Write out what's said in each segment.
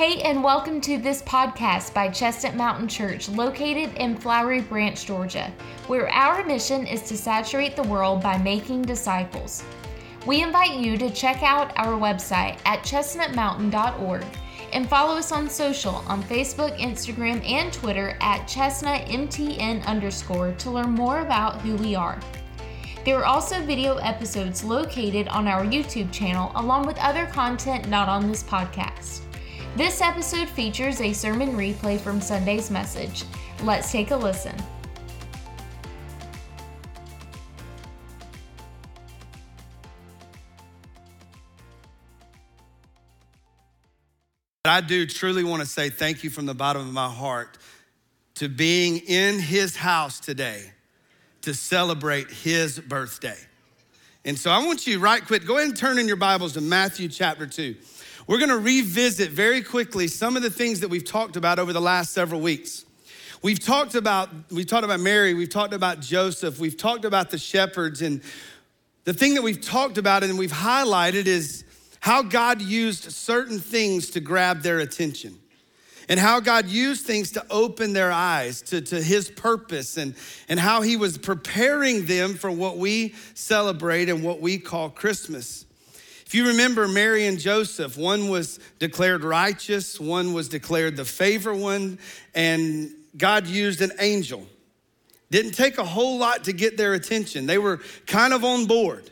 Hey, and welcome to this podcast by Chestnut Mountain Church, located in Flowery Branch, Georgia, where our mission is to saturate the world by making disciples. We invite you to check out our website at chestnutmountain.org and follow us on social on Facebook, Instagram, and Twitter at chestnutmtn underscore to learn more about who we are. There are also video episodes located on our YouTube channel, along with other content not on this podcast. This episode features a sermon replay from Sunday's message. Let's take a listen. I do truly want to say thank you from the bottom of my heart to being in his house today to celebrate his birthday. And so I want you right quick, go ahead and turn in your Bibles to Matthew chapter 2. We're going to revisit very quickly some of the things that we've talked about over the last several weeks. We've talked about we've talked about Mary, we've talked about Joseph, we've talked about the shepherds and the thing that we've talked about and we've highlighted is how God used certain things to grab their attention and how God used things to open their eyes to, to his purpose and, and how he was preparing them for what we celebrate and what we call Christmas. If you remember Mary and Joseph, one was declared righteous, one was declared the favor one, and God used an angel. Didn't take a whole lot to get their attention. They were kind of on board.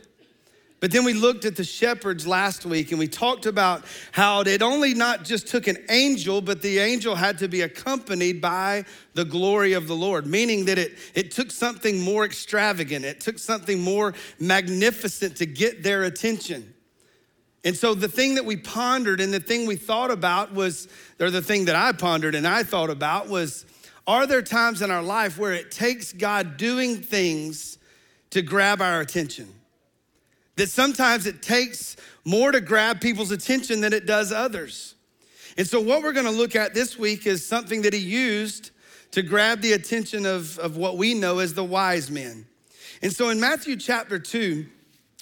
But then we looked at the shepherds last week and we talked about how it only not just took an angel, but the angel had to be accompanied by the glory of the Lord, meaning that it, it took something more extravagant, it took something more magnificent to get their attention. And so the thing that we pondered and the thing we thought about was, or the thing that I pondered and I thought about was, are there times in our life where it takes God doing things to grab our attention? that sometimes it takes more to grab people's attention than it does others. And so, what we're gonna look at this week is something that he used to grab the attention of, of what we know as the wise men. And so, in Matthew chapter 2,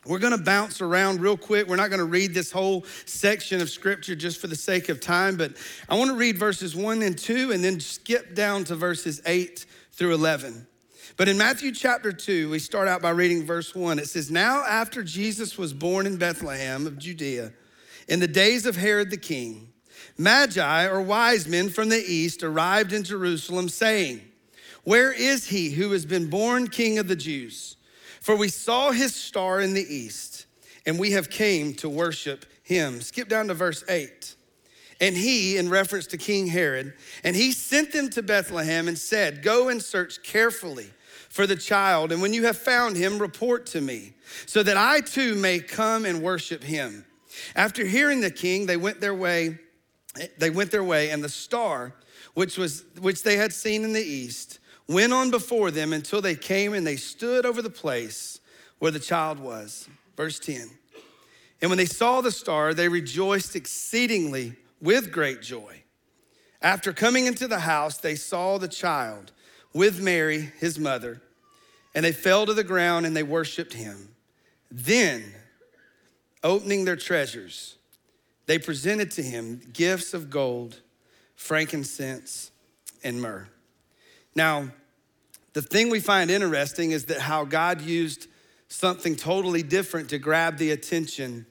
we're gonna bounce around real quick. We're not gonna read this whole section of scripture just for the sake of time, but I wanna read verses 1 and 2 and then skip down to verses 8 through 11. But in Matthew chapter 2, we start out by reading verse 1. It says, Now after Jesus was born in Bethlehem of Judea, in the days of Herod the king, Magi or wise men from the east arrived in Jerusalem, saying, Where is he who has been born king of the Jews? For we saw his star in the east, and we have came to worship him. Skip down to verse 8. And he, in reference to King Herod, and he sent them to Bethlehem and said, Go and search carefully for the child. And when you have found him, report to me, so that I too may come and worship him. After hearing the king, they went their way. They went their way, and the star, which was which they had seen in the east, went on before them until they came and they stood over the place where the child was. Verse 10. And when they saw the star, they rejoiced exceedingly with great joy. After coming into the house, they saw the child with Mary, his mother and they fell to the ground and they worshiped him. Then, opening their treasures, they presented to him gifts of gold, frankincense, and myrrh. Now, the thing we find interesting is that how God used something totally different to grab the attention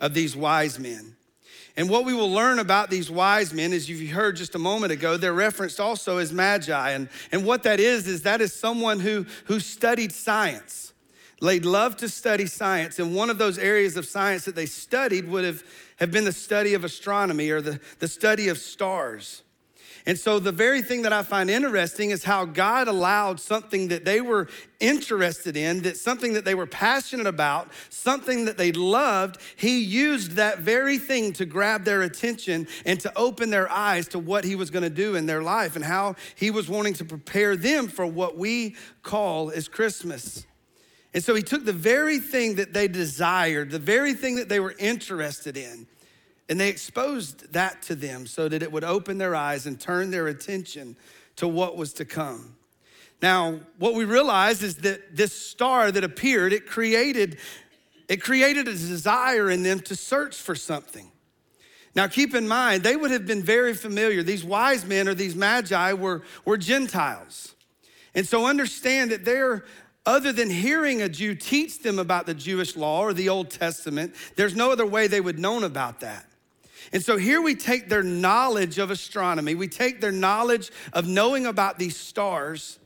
of these wise men. And what we will learn about these wise men, as you heard just a moment ago, they're referenced also as magi. And, and what that is, is that is someone who, who studied science. They loved to study science. And one of those areas of science that they studied would have, have been the study of astronomy or the, the study of stars. And so, the very thing that I find interesting is how God allowed something that they were interested in, that something that they were passionate about, something that they loved, He used that very thing to grab their attention and to open their eyes to what He was going to do in their life and how He was wanting to prepare them for what we call as Christmas. And so, He took the very thing that they desired, the very thing that they were interested in, and they exposed that to them so that it would open their eyes and turn their attention to what was to come. Now, what we realize is that this star that appeared, it created, it created a desire in them to search for something. Now, keep in mind, they would have been very familiar. These wise men or these magi were, were Gentiles. And so understand that they're, other than hearing a Jew teach them about the Jewish law or the Old Testament, there's no other way they would known about that. And so here we take their knowledge of astronomy, we take their knowledge of knowing about these stars,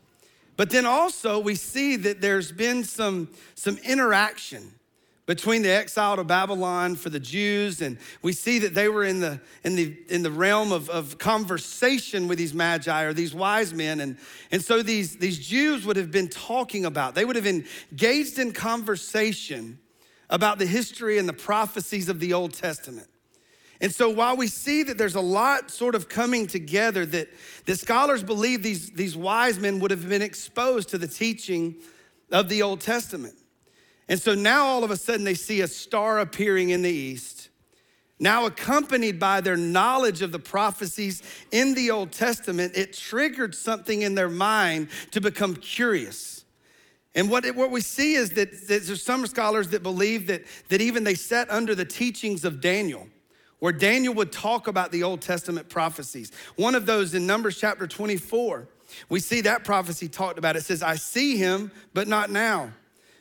but then also we see that there's been some, some interaction between the exile to Babylon for the Jews, and we see that they were in the, in the, in the realm of, of conversation with these magi or these wise men. And, and so these, these Jews would have been talking about, they would have engaged in conversation about the history and the prophecies of the Old Testament. And so while we see that there's a lot sort of coming together, that, that scholars believe these, these wise men would have been exposed to the teaching of the Old Testament. And so now all of a sudden they see a star appearing in the east, now accompanied by their knowledge of the prophecies in the Old Testament, it triggered something in their mind to become curious. And what, what we see is that, that there's some scholars that believe that, that even they sat under the teachings of Daniel, where Daniel would talk about the Old Testament prophecies. One of those in Numbers chapter 24, we see that prophecy talked about. It says, I see him, but not now.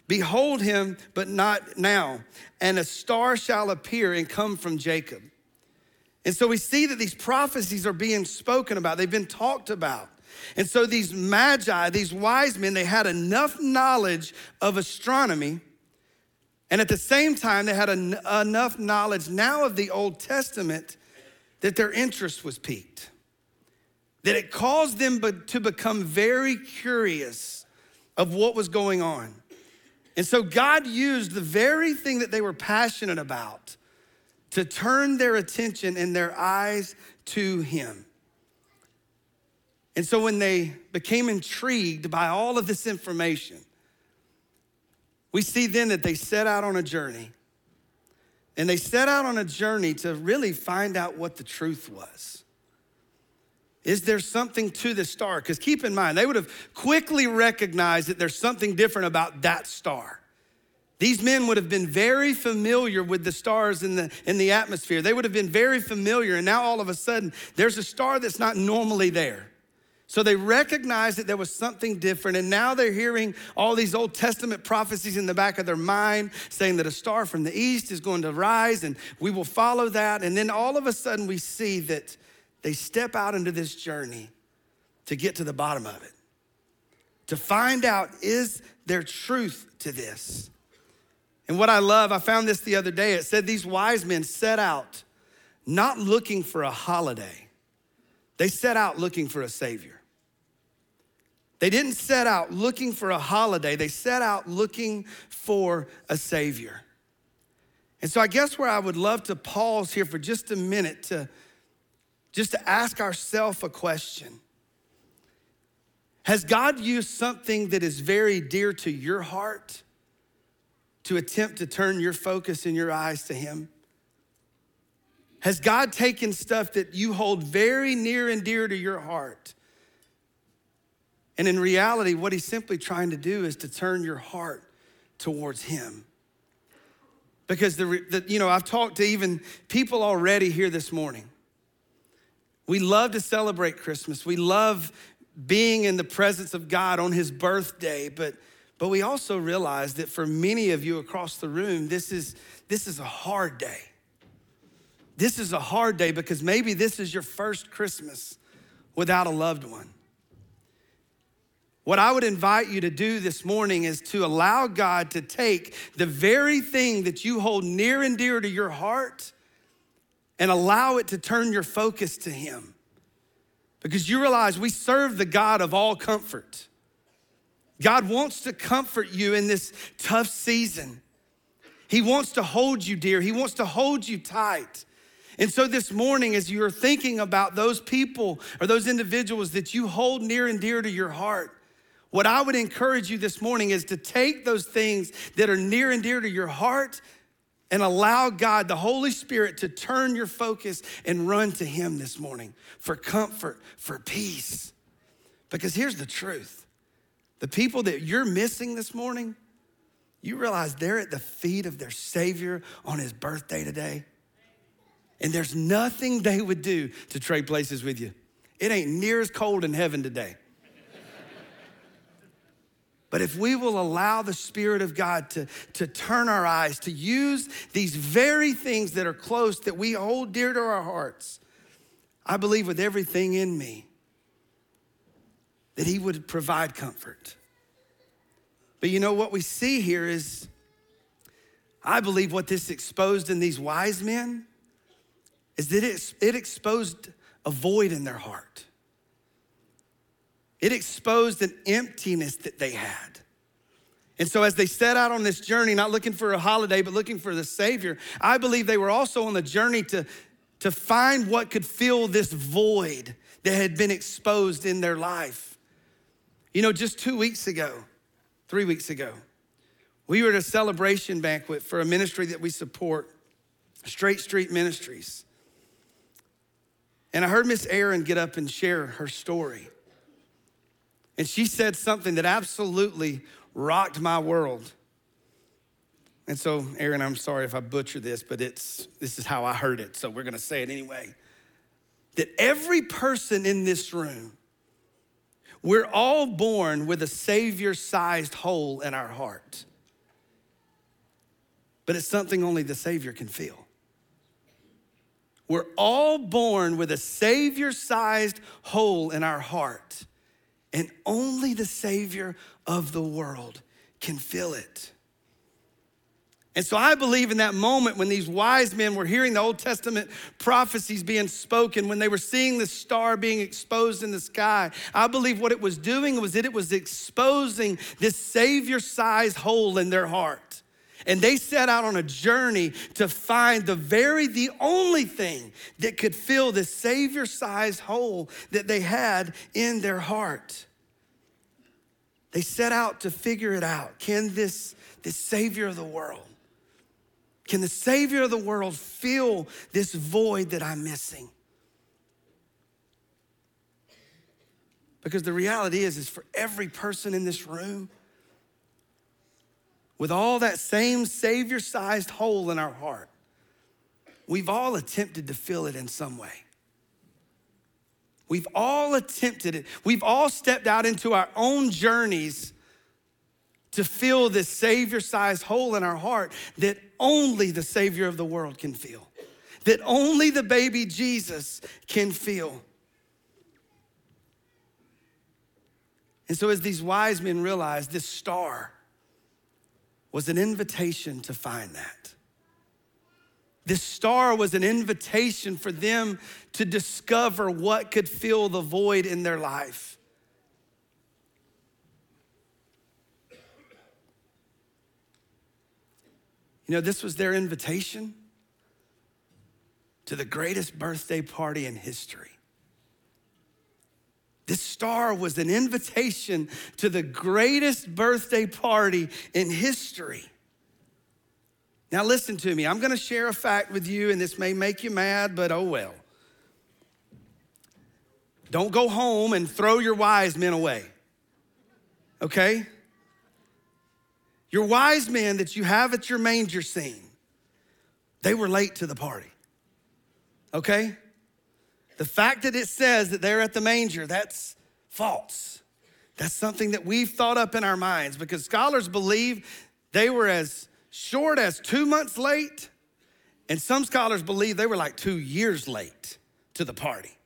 Behold him, but not now. And a star shall appear and come from Jacob. And so we see that these prophecies are being spoken about, they've been talked about. And so these magi, these wise men, they had enough knowledge of astronomy. And at the same time, they had en- enough knowledge now of the Old Testament that their interest was piqued. That it caused them to become very curious of what was going on. And so God used the very thing that they were passionate about to turn their attention and their eyes to Him. And so when they became intrigued by all of this information, we see then that they set out on a journey. And they set out on a journey to really find out what the truth was. Is there something to the star? Because keep in mind, they would have quickly recognized that there's something different about that star. These men would have been very familiar with the stars in the, in the atmosphere. They would have been very familiar, and now all of a sudden, there's a star that's not normally there. So they recognized that there was something different, and now they're hearing all these Old Testament prophecies in the back of their mind saying that a star from the east is going to rise, and we will follow that. And then all of a sudden, we see that they step out into this journey to get to the bottom of it, to find out is there truth to this? And what I love, I found this the other day. It said these wise men set out not looking for a holiday, they set out looking for a Savior. They didn't set out looking for a holiday, they set out looking for a Savior. And so I guess where I would love to pause here for just a minute to just to ask ourselves a question. Has God used something that is very dear to your heart to attempt to turn your focus and your eyes to Him? Has God taken stuff that you hold very near and dear to your heart? And in reality, what He's simply trying to do is to turn your heart towards Him. Because the, the you know, I've talked to even people already here this morning we love to celebrate Christmas. We love being in the presence of God on his birthday, but but we also realize that for many of you across the room, this is this is a hard day. This is a hard day because maybe this is your first Christmas without a loved one. What I would invite you to do this morning is to allow God to take the very thing that you hold near and dear to your heart and allow it to turn your focus to Him. Because you realize we serve the God of all comfort. God wants to comfort you in this tough season. He wants to hold you dear, He wants to hold you tight. And so this morning, as you're thinking about those people or those individuals that you hold near and dear to your heart, what I would encourage you this morning is to take those things that are near and dear to your heart and allow God, the Holy Spirit, to turn your focus and run to Him this morning for comfort, for peace. Because here's the truth the people that you're missing this morning, you realize they're at the feet of their Savior on His birthday today. And there's nothing they would do to trade places with you. It ain't near as cold in heaven today. But if we will allow the Spirit of God to, to turn our eyes, to use these very things that are close, that we hold dear to our hearts, I believe with everything in me that He would provide comfort. But you know what we see here is, I believe what this exposed in these wise men is that it, it exposed a void in their heart. It exposed an emptiness that they had. And so, as they set out on this journey, not looking for a holiday, but looking for the Savior, I believe they were also on the journey to, to find what could fill this void that had been exposed in their life. You know, just two weeks ago, three weeks ago, we were at a celebration banquet for a ministry that we support, Straight Street Ministries. And I heard Miss Erin get up and share her story. And she said something that absolutely rocked my world. And so, Erin, I'm sorry if I butcher this, but it's this is how I heard it, so we're gonna say it anyway. That every person in this room, we're all born with a savior-sized hole in our heart. But it's something only the Savior can fill. We're all born with a Savior sized hole in our heart and only the Savior of the world can fill it. And so I believe in that moment when these wise men were hearing the Old Testament prophecies being spoken, when they were seeing the star being exposed in the sky, I believe what it was doing was that it was exposing this Savior sized hole in their heart. And they set out on a journey to find the very, the only thing that could fill this Savior sized hole that they had in their heart. They set out to figure it out. Can this, this Savior of the world, can the Savior of the world fill this void that I'm missing? Because the reality is, is for every person in this room, with all that same Savior sized hole in our heart, we've all attempted to fill it in some way. We've all attempted it. We've all stepped out into our own journeys to fill this Savior sized hole in our heart that only the Savior of the world can fill, that only the baby Jesus can fill. And so, as these wise men realized, this star was an invitation to find that. This star was an invitation for them to discover what could fill the void in their life. You know, this was their invitation to the greatest birthday party in history. This star was an invitation to the greatest birthday party in history. Now, listen to me. I'm going to share a fact with you, and this may make you mad, but oh well. Don't go home and throw your wise men away, okay? Your wise men that you have at your manger scene, they were late to the party, okay? The fact that it says that they're at the manger, that's false. That's something that we've thought up in our minds because scholars believe they were as short as two months late, and some scholars believe they were like two years late to the party.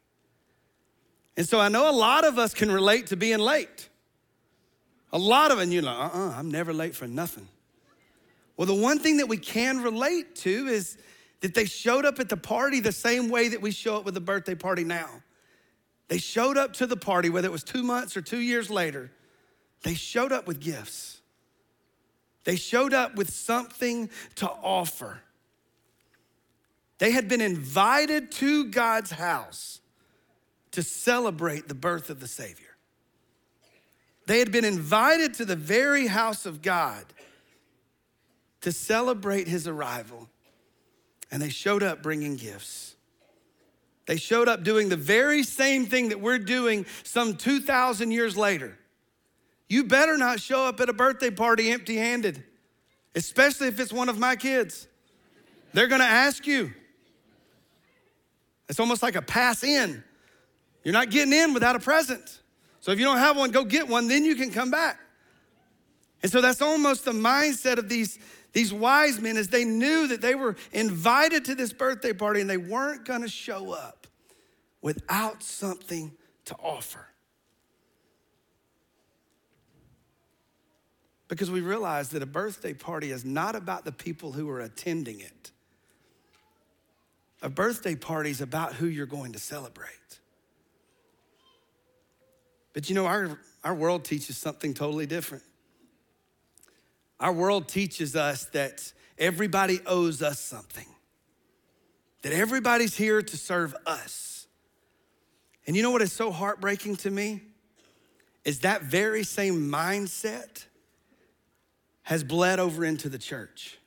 And so I know a lot of us can relate to being late. A lot of and you're like, uh uh-uh, uh, I'm never late for nothing. Well, the one thing that we can relate to is that they showed up at the party the same way that we show up with the birthday party now. They showed up to the party, whether it was two months or two years later, they showed up with gifts. They showed up with something to offer. They had been invited to God's house to celebrate the birth of the Savior. They had been invited to the very house of God to celebrate his arrival and they showed up bringing gifts. They showed up doing the very same thing that we're doing some 2,000 years later. You better not show up at a birthday party empty handed, especially if it's one of my kids. They're gonna ask you. It's almost like a pass in. You're not getting in without a present. So if you don't have one, go get one, then you can come back. And so that's almost the mindset of these, these wise men as they knew that they were invited to this birthday party and they weren't gonna show up without something to offer. Because we realize that a birthday party is not about the people who are attending it. A birthday party is about who you're going to celebrate. But you know, our, our world teaches something totally different. Our world teaches us that everybody owes us something, that everybody's here to serve us. And you know what is so heartbreaking to me? Is that very same mindset has bled over into the church.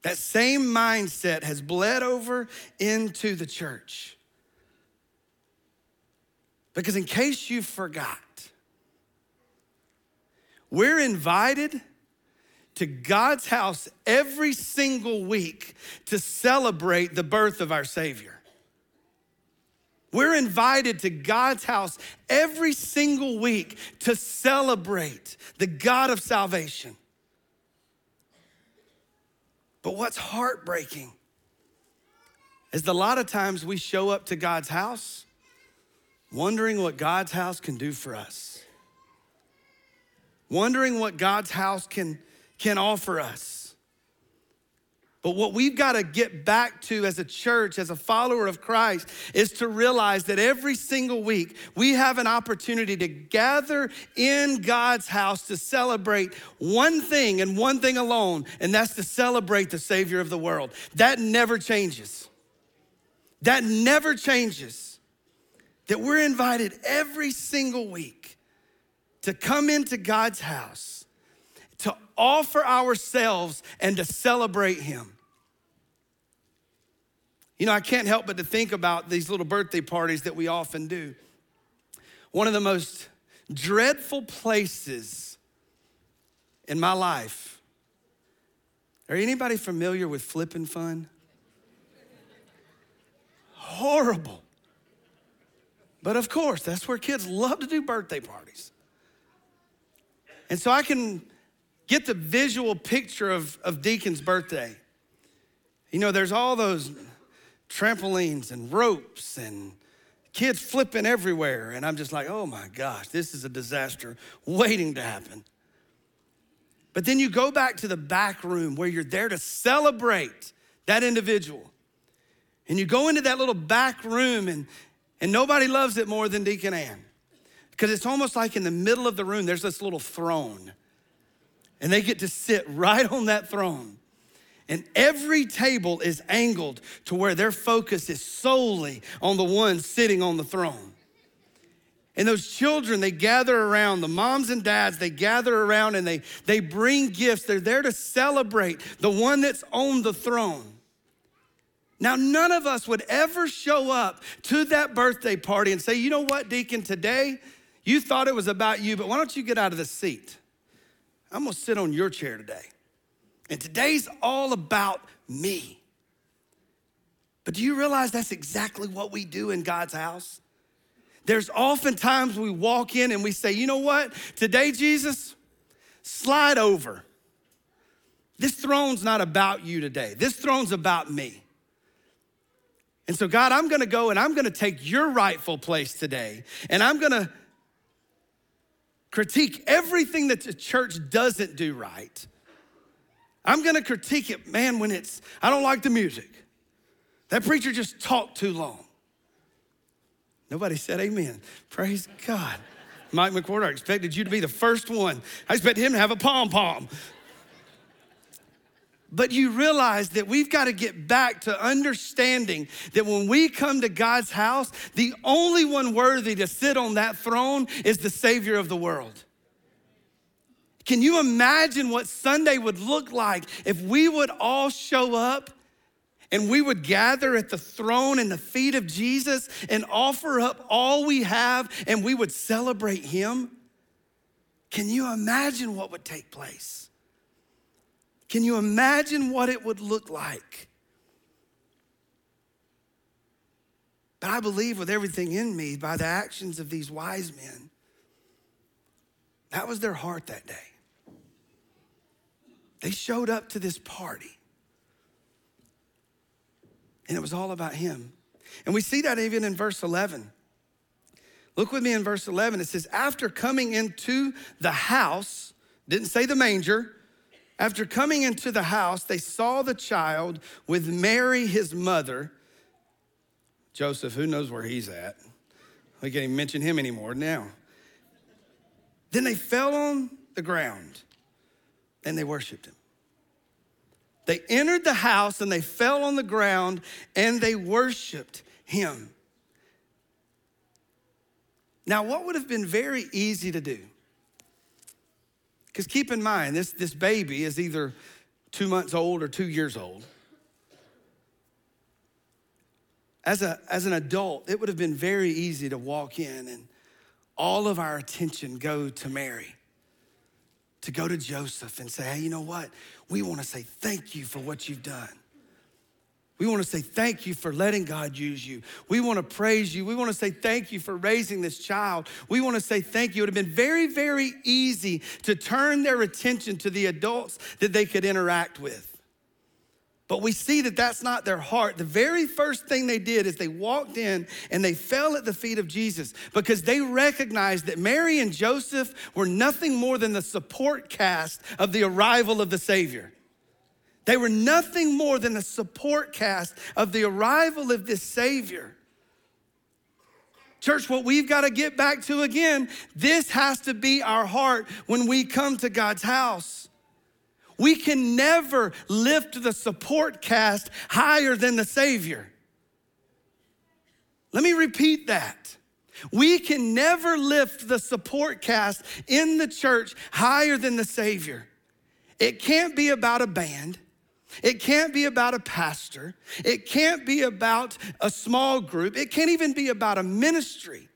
That same mindset has bled over into the church. Because, in case you forgot, we're invited to God's house every single week to celebrate the birth of our Savior. We're invited to God's house every single week to celebrate the God of salvation. But what's heartbreaking is a lot of times we show up to God's house wondering what God's house can do for us, wondering what God's house can, can offer us. But what we've got to get back to as a church, as a follower of Christ, is to realize that every single week we have an opportunity to gather in God's house to celebrate one thing and one thing alone, and that's to celebrate the Savior of the world. That never changes. That never changes. That we're invited every single week to come into God's house to offer ourselves and to celebrate Him. You know, I can't help but to think about these little birthday parties that we often do. One of the most dreadful places in my life. Are anybody familiar with flipping fun? Horrible. But of course, that's where kids love to do birthday parties. And so I can get the visual picture of, of Deacon's birthday. You know, there's all those trampolines and ropes and kids flipping everywhere. And I'm just like, oh my gosh, this is a disaster waiting to happen. But then you go back to the back room where you're there to celebrate that individual. And you go into that little back room, and, and nobody loves it more than Deacon Ann. Because it's almost like in the middle of the room, there's this little throne. And they get to sit right on that throne. And every table is angled to where their focus is solely on the one sitting on the throne. And those children, they gather around, the moms and dads, they gather around and they, they bring gifts. They're there to celebrate the one that's on the throne. Now, none of us would ever show up to that birthday party and say, you know what, Deacon, today you thought it was about you, but why don't you get out of the seat? I'm gonna sit on your chair today. And today's all about me. But do you realize that's exactly what we do in God's house? There's oftentimes we walk in and we say, you know what? Today, Jesus, slide over. This throne's not about you today. This throne's about me. And so, God, I'm gonna go and I'm gonna take your rightful place today, and I'm gonna critique everything that the church doesn't do right. I'm gonna critique it, man, when it's, I don't like the music. That preacher just talked too long. Nobody said amen. Praise God. Mike McWhorter, I expected you to be the first one. I expected him to have a pom pom. But you realize that we've got to get back to understanding that when we come to God's house, the only one worthy to sit on that throne is the Savior of the world. Can you imagine what Sunday would look like if we would all show up and we would gather at the throne and the feet of Jesus and offer up all we have and we would celebrate Him? Can you imagine what would take place? Can you imagine what it would look like? But I believe with everything in me by the actions of these wise men. That was their heart that day. They showed up to this party, and it was all about him. And we see that even in verse 11. Look with me in verse 11. It says, After coming into the house, didn't say the manger, after coming into the house, they saw the child with Mary, his mother. Joseph, who knows where he's at? We can't even mention him anymore now. Then they fell on the ground and they worshiped him. They entered the house and they fell on the ground and they worshiped him. Now, what would have been very easy to do? Because keep in mind, this, this baby is either two months old or two years old. As, a, as an adult, it would have been very easy to walk in and all of our attention go to Mary to go to Joseph and say, hey, you know what? We want to say thank you for what you've done. We want to say thank you for letting God use you. We want to praise you. We want to say thank you for raising this child. We want to say thank you. It would have been very, very easy to turn their attention to the adults that they could interact with. But we see that that's not their heart. The very first thing they did is they walked in and they fell at the feet of Jesus because they recognized that Mary and Joseph were nothing more than the support cast of the arrival of the Savior. They were nothing more than a support cast of the arrival of this Savior. Church, what we've got to get back to again, this has to be our heart when we come to God's house. We can never lift the support cast higher than the Savior. Let me repeat that. We can never lift the support cast in the church higher than the Savior. It can't be about a band. It can't be about a pastor. It can't be about a small group. It can't even be about a ministry.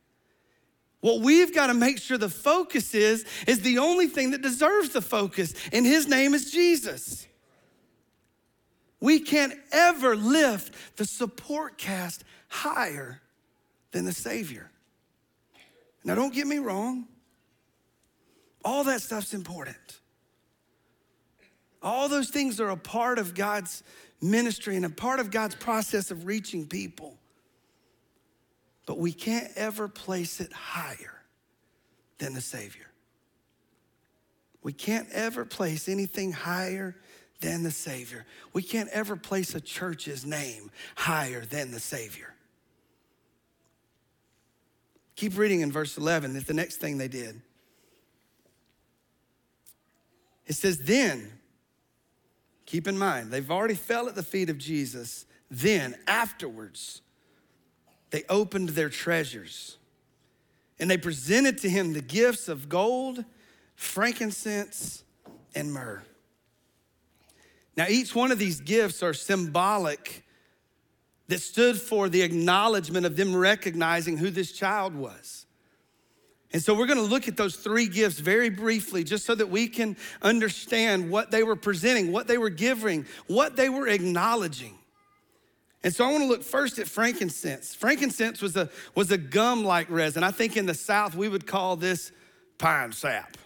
What we've got to make sure the focus is, is the only thing that deserves the focus, and his name is Jesus. We can't ever lift the support cast higher than the Savior. Now, don't get me wrong, all that stuff's important. All those things are a part of God's ministry and a part of God's process of reaching people but we can't ever place it higher than the Savior. We can't ever place anything higher than the Savior. We can't ever place a church's name higher than the Savior. Keep reading in verse 11. That's the next thing they did. It says, Then, keep in mind, they've already fell at the feet of Jesus. Then, afterwards, they opened their treasures and they presented to him the gifts of gold, frankincense, and myrrh. Now, each one of these gifts are symbolic that stood for the acknowledgement of them recognizing who this child was. And so we're going to look at those three gifts very briefly, just so that we can understand what they were presenting, what they were giving, what they were acknowledging. And so I want to look first at frankincense. Frankincense was a, was a gum like resin. I think in the South we would call this pine sap.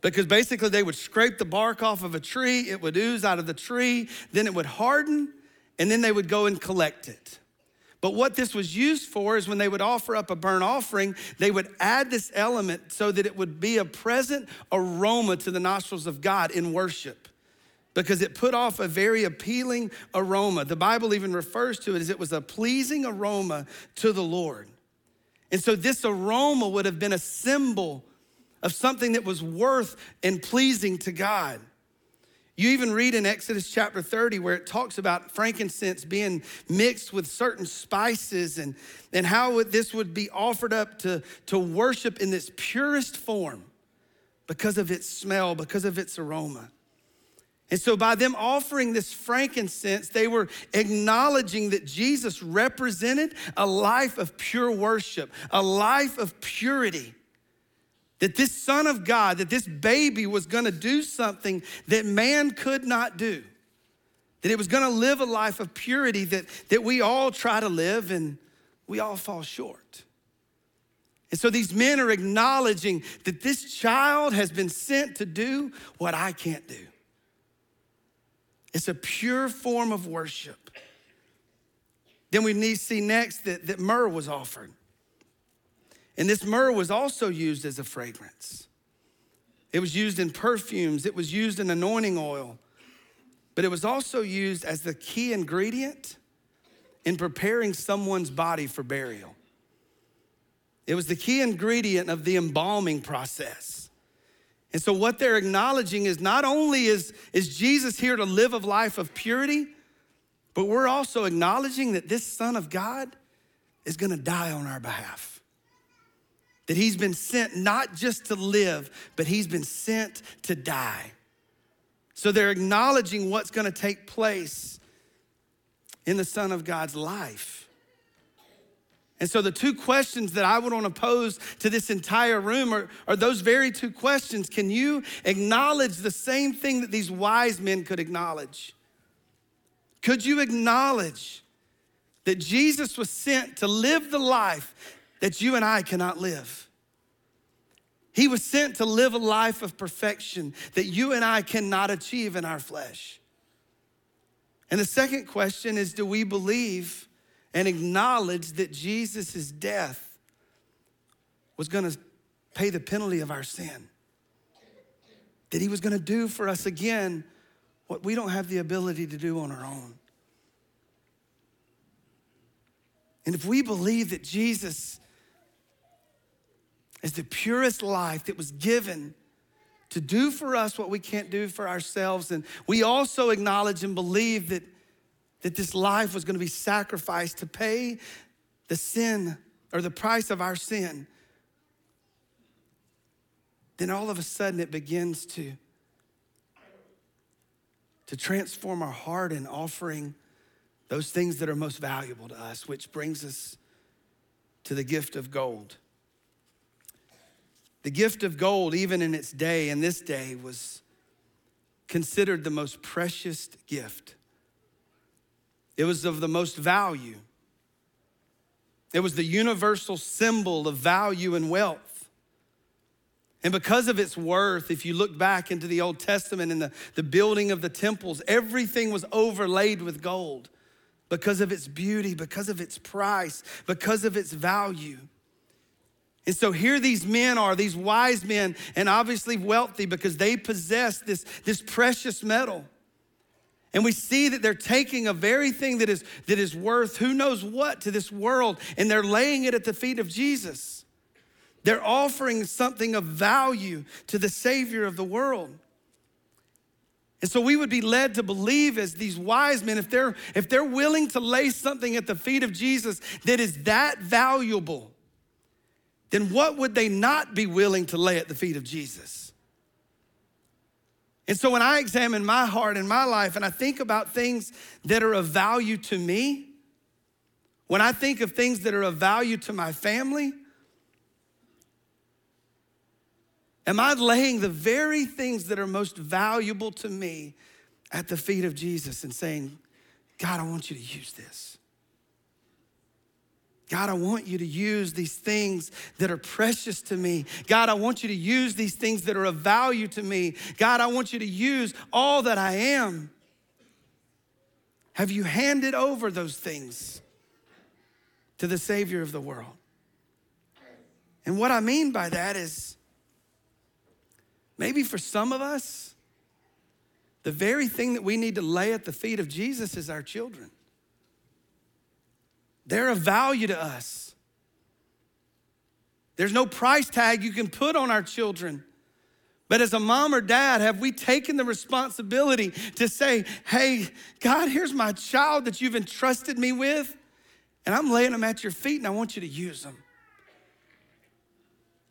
Because basically they would scrape the bark off of a tree, it would ooze out of the tree, then it would harden, and then they would go and collect it. But what this was used for is when they would offer up a burnt offering, they would add this element so that it would be a present aroma to the nostrils of God in worship because it put off a very appealing aroma. The Bible even refers to it as it was a pleasing aroma to the Lord. And so this aroma would have been a symbol of something that was worth and pleasing to God. You even read in Exodus chapter 30 where it talks about frankincense being mixed with certain spices and, and how this would be offered up to, to worship in this purest form because of its smell, because of its aroma. And so, by them offering this frankincense, they were acknowledging that Jesus represented a life of pure worship, a life of purity. That this Son of God, that this baby was gonna do something that man could not do. that it was gonna live a life of purity that, that we all try to live and we all fall short. And so these men are acknowledging that this child has been sent to do what I can't do. It's a pure form of worship. Then we need to see next that, that myrrh was offered. And this myrrh was also used as a fragrance. It was used in perfumes, it was used in anointing oil, but it was also used as the key ingredient in preparing someone's body for burial. It was the key ingredient of the embalming process. And so, what they're acknowledging is not only is, is Jesus here to live a life of purity, but we're also acknowledging that this Son of God is gonna die on our behalf. That he's been sent not just to live, but he's been sent to die. So they're acknowledging what's gonna take place in the Son of God's life. And so, the two questions that I would want to pose to this entire room are, are those very two questions. Can you acknowledge the same thing that these wise men could acknowledge? Could you acknowledge that Jesus was sent to live the life that you and I cannot live? He was sent to live a life of perfection that you and I cannot achieve in our flesh. And the second question is do we believe and acknowledge that Jesus' death was going to pay the penalty of our sin. That he was going to do for us again what we don't have the ability to do on our own. And if we believe that Jesus is the purest life that was given to do for us what we can't do for ourselves, and we also acknowledge and believe that that this life was going to be sacrificed to pay the sin or the price of our sin, then all of a sudden it begins to, to transform our heart in offering those things that are most valuable to us, which brings us to the gift of gold. The gift of gold, even in its day, in this day, was considered the most precious gift. It was of the most value. It was the universal symbol of value and wealth. And because of its worth, if you look back into the Old Testament and the, the building of the temples, everything was overlaid with gold because of its beauty, because of its price, because of its value. And so here these men are, these wise men, and obviously wealthy because they possess this, this precious metal. And we see that they're taking a very thing that is, that is worth who knows what to this world and they're laying it at the feet of Jesus. They're offering something of value to the Savior of the world. And so we would be led to believe as these wise men, if they're, if they're willing to lay something at the feet of Jesus that is that valuable, then what would they not be willing to lay at the feet of Jesus? And so when I examine my heart and my life and I think about things that are of value to me, when I think of things that are of value to my family, am I laying the very things that are most valuable to me at the feet of Jesus and saying, God, I want you to use this? God, I want you to use these things that are precious to me. God, I want you to use these things that are of value to me. God, I want you to use all that I am. Have you handed over those things to the Savior of the world? And what I mean by that is maybe for some of us, the very thing that we need to lay at the feet of Jesus is our children. They're of value to us. There's no price tag you can put on our children. But as a mom or dad, have we taken the responsibility to say, hey, God, here's my child that you've entrusted me with, and I'm laying them at your feet and I want you to use them?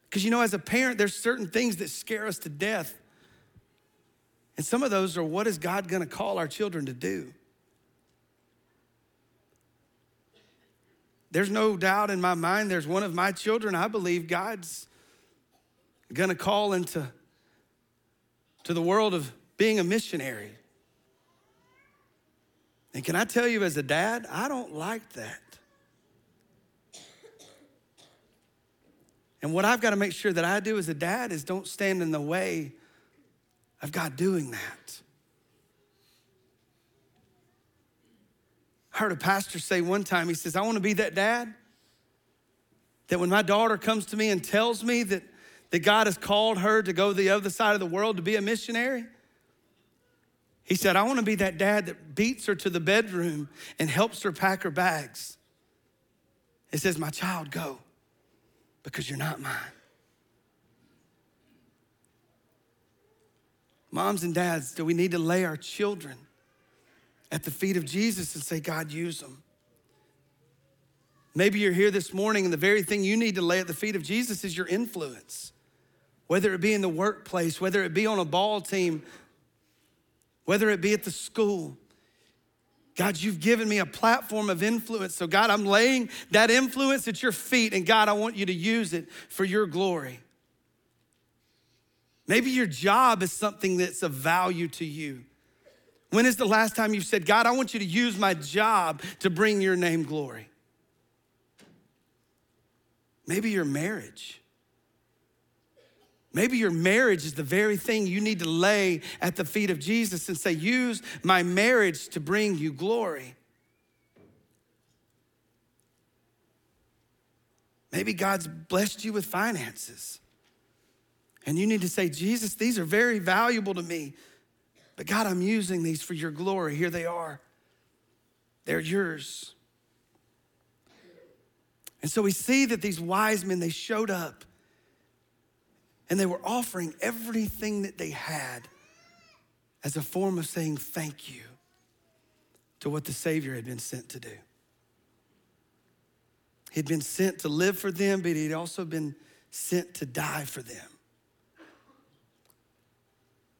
Because you know, as a parent, there's certain things that scare us to death. And some of those are what is God gonna call our children to do? There's no doubt in my mind, there's one of my children I believe God's gonna call into to the world of being a missionary. And can I tell you, as a dad, I don't like that. And what I've got to make sure that I do as a dad is don't stand in the way of God doing that. Heard a pastor say one time, he says, I want to be that dad that when my daughter comes to me and tells me that, that God has called her to go to the other side of the world to be a missionary, he said, I want to be that dad that beats her to the bedroom and helps her pack her bags. It says, My child, go because you're not mine. Moms and dads, do we need to lay our children at the feet of Jesus and say, God, use them? Maybe you're here this morning and the very thing you need to lay at the feet of Jesus is your influence. Whether it be in the workplace, whether it be on a ball team, whether it be at the school. God, you've given me a platform of influence. So, God, I'm laying that influence at your feet, and God, I want you to use it for your glory. Maybe your job is something that's of value to you. When is the last time you've said, God, I want you to use my job to bring your name glory? Maybe your marriage. Maybe your marriage is the very thing you need to lay at the feet of Jesus and say, Use my marriage to bring you glory. Maybe God's blessed you with finances. And you need to say, Jesus, these are very valuable to me. But God, I'm using these for your glory. Here they are. They're yours. And so we see that these wise men, they showed up and they were offering everything that they had as a form of saying thank you to what the Savior had been sent to do. He'd been sent to live for them, but he'd also been sent to die for them.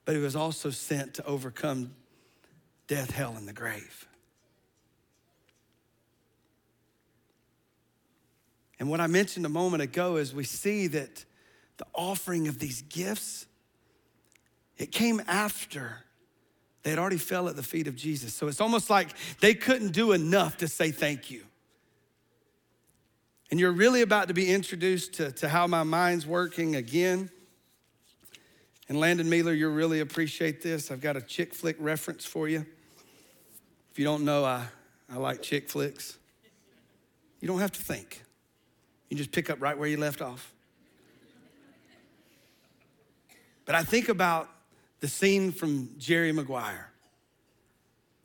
But he was also sent to overcome death, hell, and the grave. And what I mentioned a moment ago is we see that the offering of these gifts, it came after they had already fell at the feet of Jesus. So it's almost like they couldn't do enough to say thank you. And you're really about to be introduced to, to how my mind's working again. And Landon Mealer, you'll really appreciate this. I've got a chick flick reference for you. If you don't know, I, I like chick flicks. You don't have to think, you just pick up right where you left off. But I think about the scene from Jerry Maguire.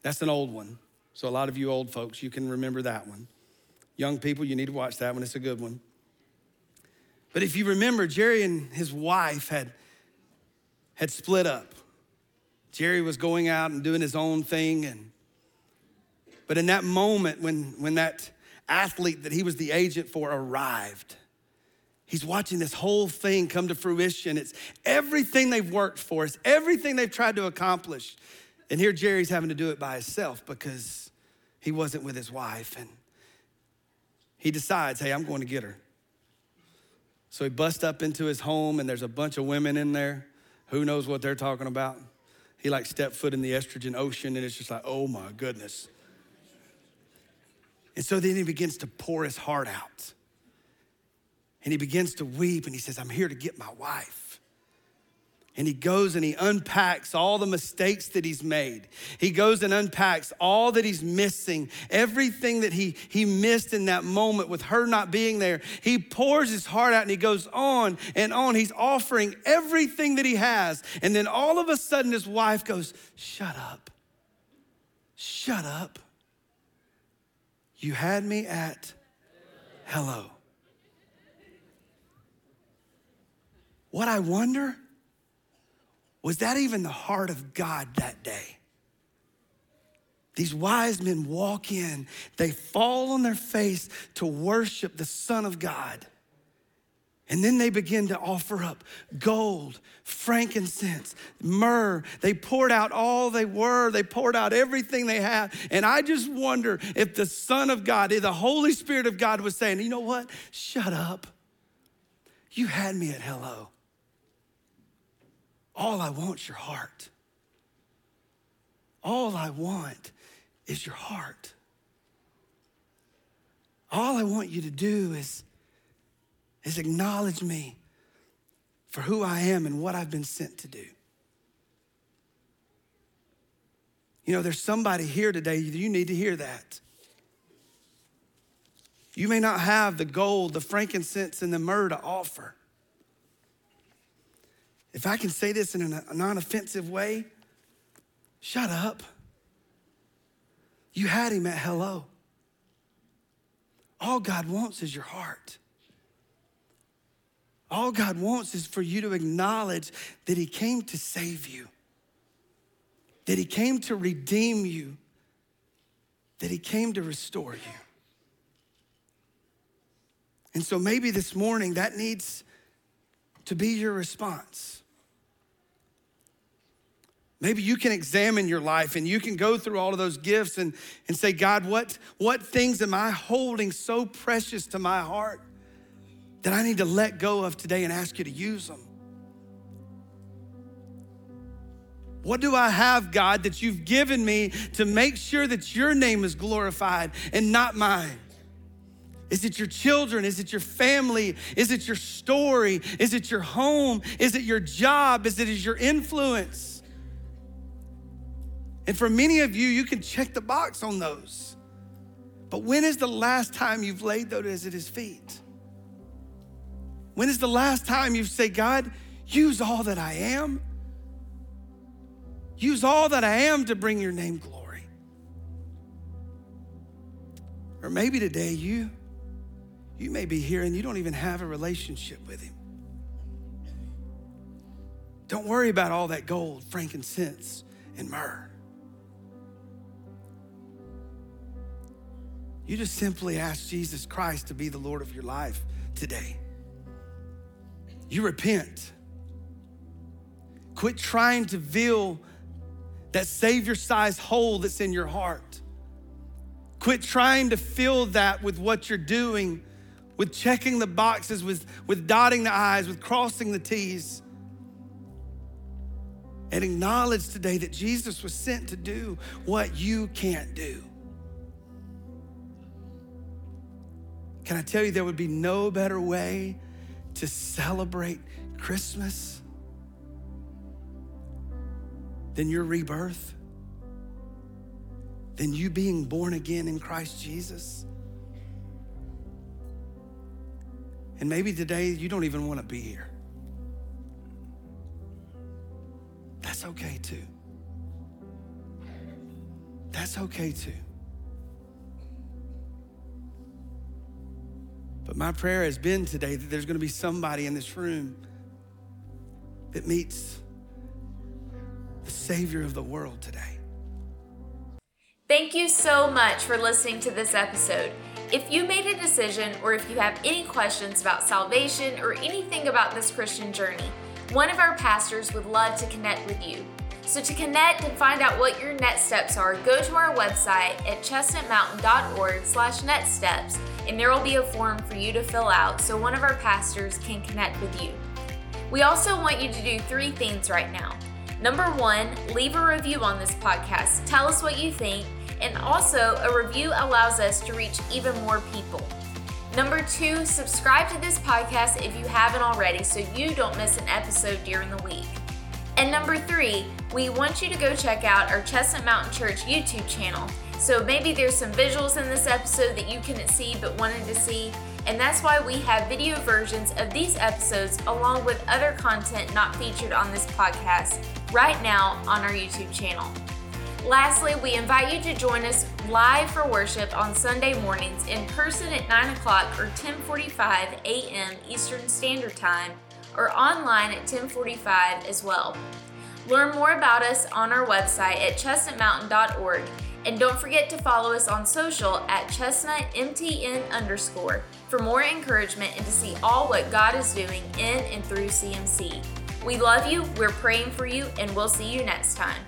That's an old one. So, a lot of you old folks, you can remember that one. Young people, you need to watch that one. It's a good one. But if you remember, Jerry and his wife had, had split up. Jerry was going out and doing his own thing. And, but in that moment, when, when that athlete that he was the agent for arrived, He's watching this whole thing come to fruition. It's everything they've worked for, it's everything they've tried to accomplish. And here Jerry's having to do it by himself because he wasn't with his wife. And he decides, hey, I'm going to get her. So he busts up into his home, and there's a bunch of women in there. Who knows what they're talking about? He like stepped foot in the estrogen ocean, and it's just like, oh my goodness. And so then he begins to pour his heart out and he begins to weep and he says, I'm here to get my wife. And he goes and he unpacks all the mistakes that he's made. He goes and unpacks all that he's missing, everything that he, he missed in that moment with her not being there. He pours his heart out and he goes on and on. He's offering everything that he has. And then all of a sudden, his wife goes, Shut up. Shut up. You had me at hello. What I wonder was that even the heart of God that day? These wise men walk in, they fall on their face to worship the Son of God. And then they begin to offer up gold, frankincense, myrrh. They poured out all they were, they poured out everything they had. And I just wonder if the Son of God, if the Holy Spirit of God was saying, you know what? Shut up. You had me at hello. All I want is your heart. All I want is your heart. All I want you to do is, is acknowledge me for who I am and what I've been sent to do. You know, there's somebody here today, you need to hear that. You may not have the gold, the frankincense, and the myrrh to offer. If I can say this in a non offensive way, shut up. You had him at hello. All God wants is your heart. All God wants is for you to acknowledge that He came to save you, that He came to redeem you, that He came to restore you. And so maybe this morning that needs to be your response. Maybe you can examine your life and you can go through all of those gifts and, and say, God, what, what things am I holding so precious to my heart that I need to let go of today and ask you to use them? What do I have, God, that you've given me to make sure that your name is glorified and not mine? Is it your children? Is it your family? Is it your story? Is it your home? Is it your job? Is it your influence? And for many of you, you can check the box on those. But when is the last time you've laid those at his feet? When is the last time you've said, God, use all that I am? Use all that I am to bring your name glory. Or maybe today you you may be here and you don't even have a relationship with him. Don't worry about all that gold, frankincense, and myrrh. You just simply ask Jesus Christ to be the Lord of your life today. You repent. Quit trying to fill that Savior sized hole that's in your heart. Quit trying to fill that with what you're doing, with checking the boxes, with, with dotting the I's, with crossing the T's. And acknowledge today that Jesus was sent to do what you can't do. Can I tell you, there would be no better way to celebrate Christmas than your rebirth, than you being born again in Christ Jesus? And maybe today you don't even want to be here. That's okay too. That's okay too. But my prayer has been today that there's going to be somebody in this room that meets the Savior of the world today. Thank you so much for listening to this episode. If you made a decision or if you have any questions about salvation or anything about this Christian journey, one of our pastors would love to connect with you. So to connect and find out what your next steps are, go to our website at chestnutmountain.org slash next steps and there will be a form for you to fill out so one of our pastors can connect with you. We also want you to do three things right now. Number one, leave a review on this podcast. Tell us what you think. And also, a review allows us to reach even more people. Number two, subscribe to this podcast if you haven't already so you don't miss an episode during the week. And number three, we want you to go check out our Chestnut Mountain Church YouTube channel. So maybe there's some visuals in this episode that you couldn't see but wanted to see, and that's why we have video versions of these episodes along with other content not featured on this podcast right now on our YouTube channel. Lastly, we invite you to join us live for worship on Sunday mornings in person at 9 o'clock or 10:45 a.m. Eastern Standard Time, or online at 10:45 as well. Learn more about us on our website at chestnutmountain.org and don't forget to follow us on social at chestnutmtn underscore for more encouragement and to see all what God is doing in and through CMC. We love you, we're praying for you, and we'll see you next time.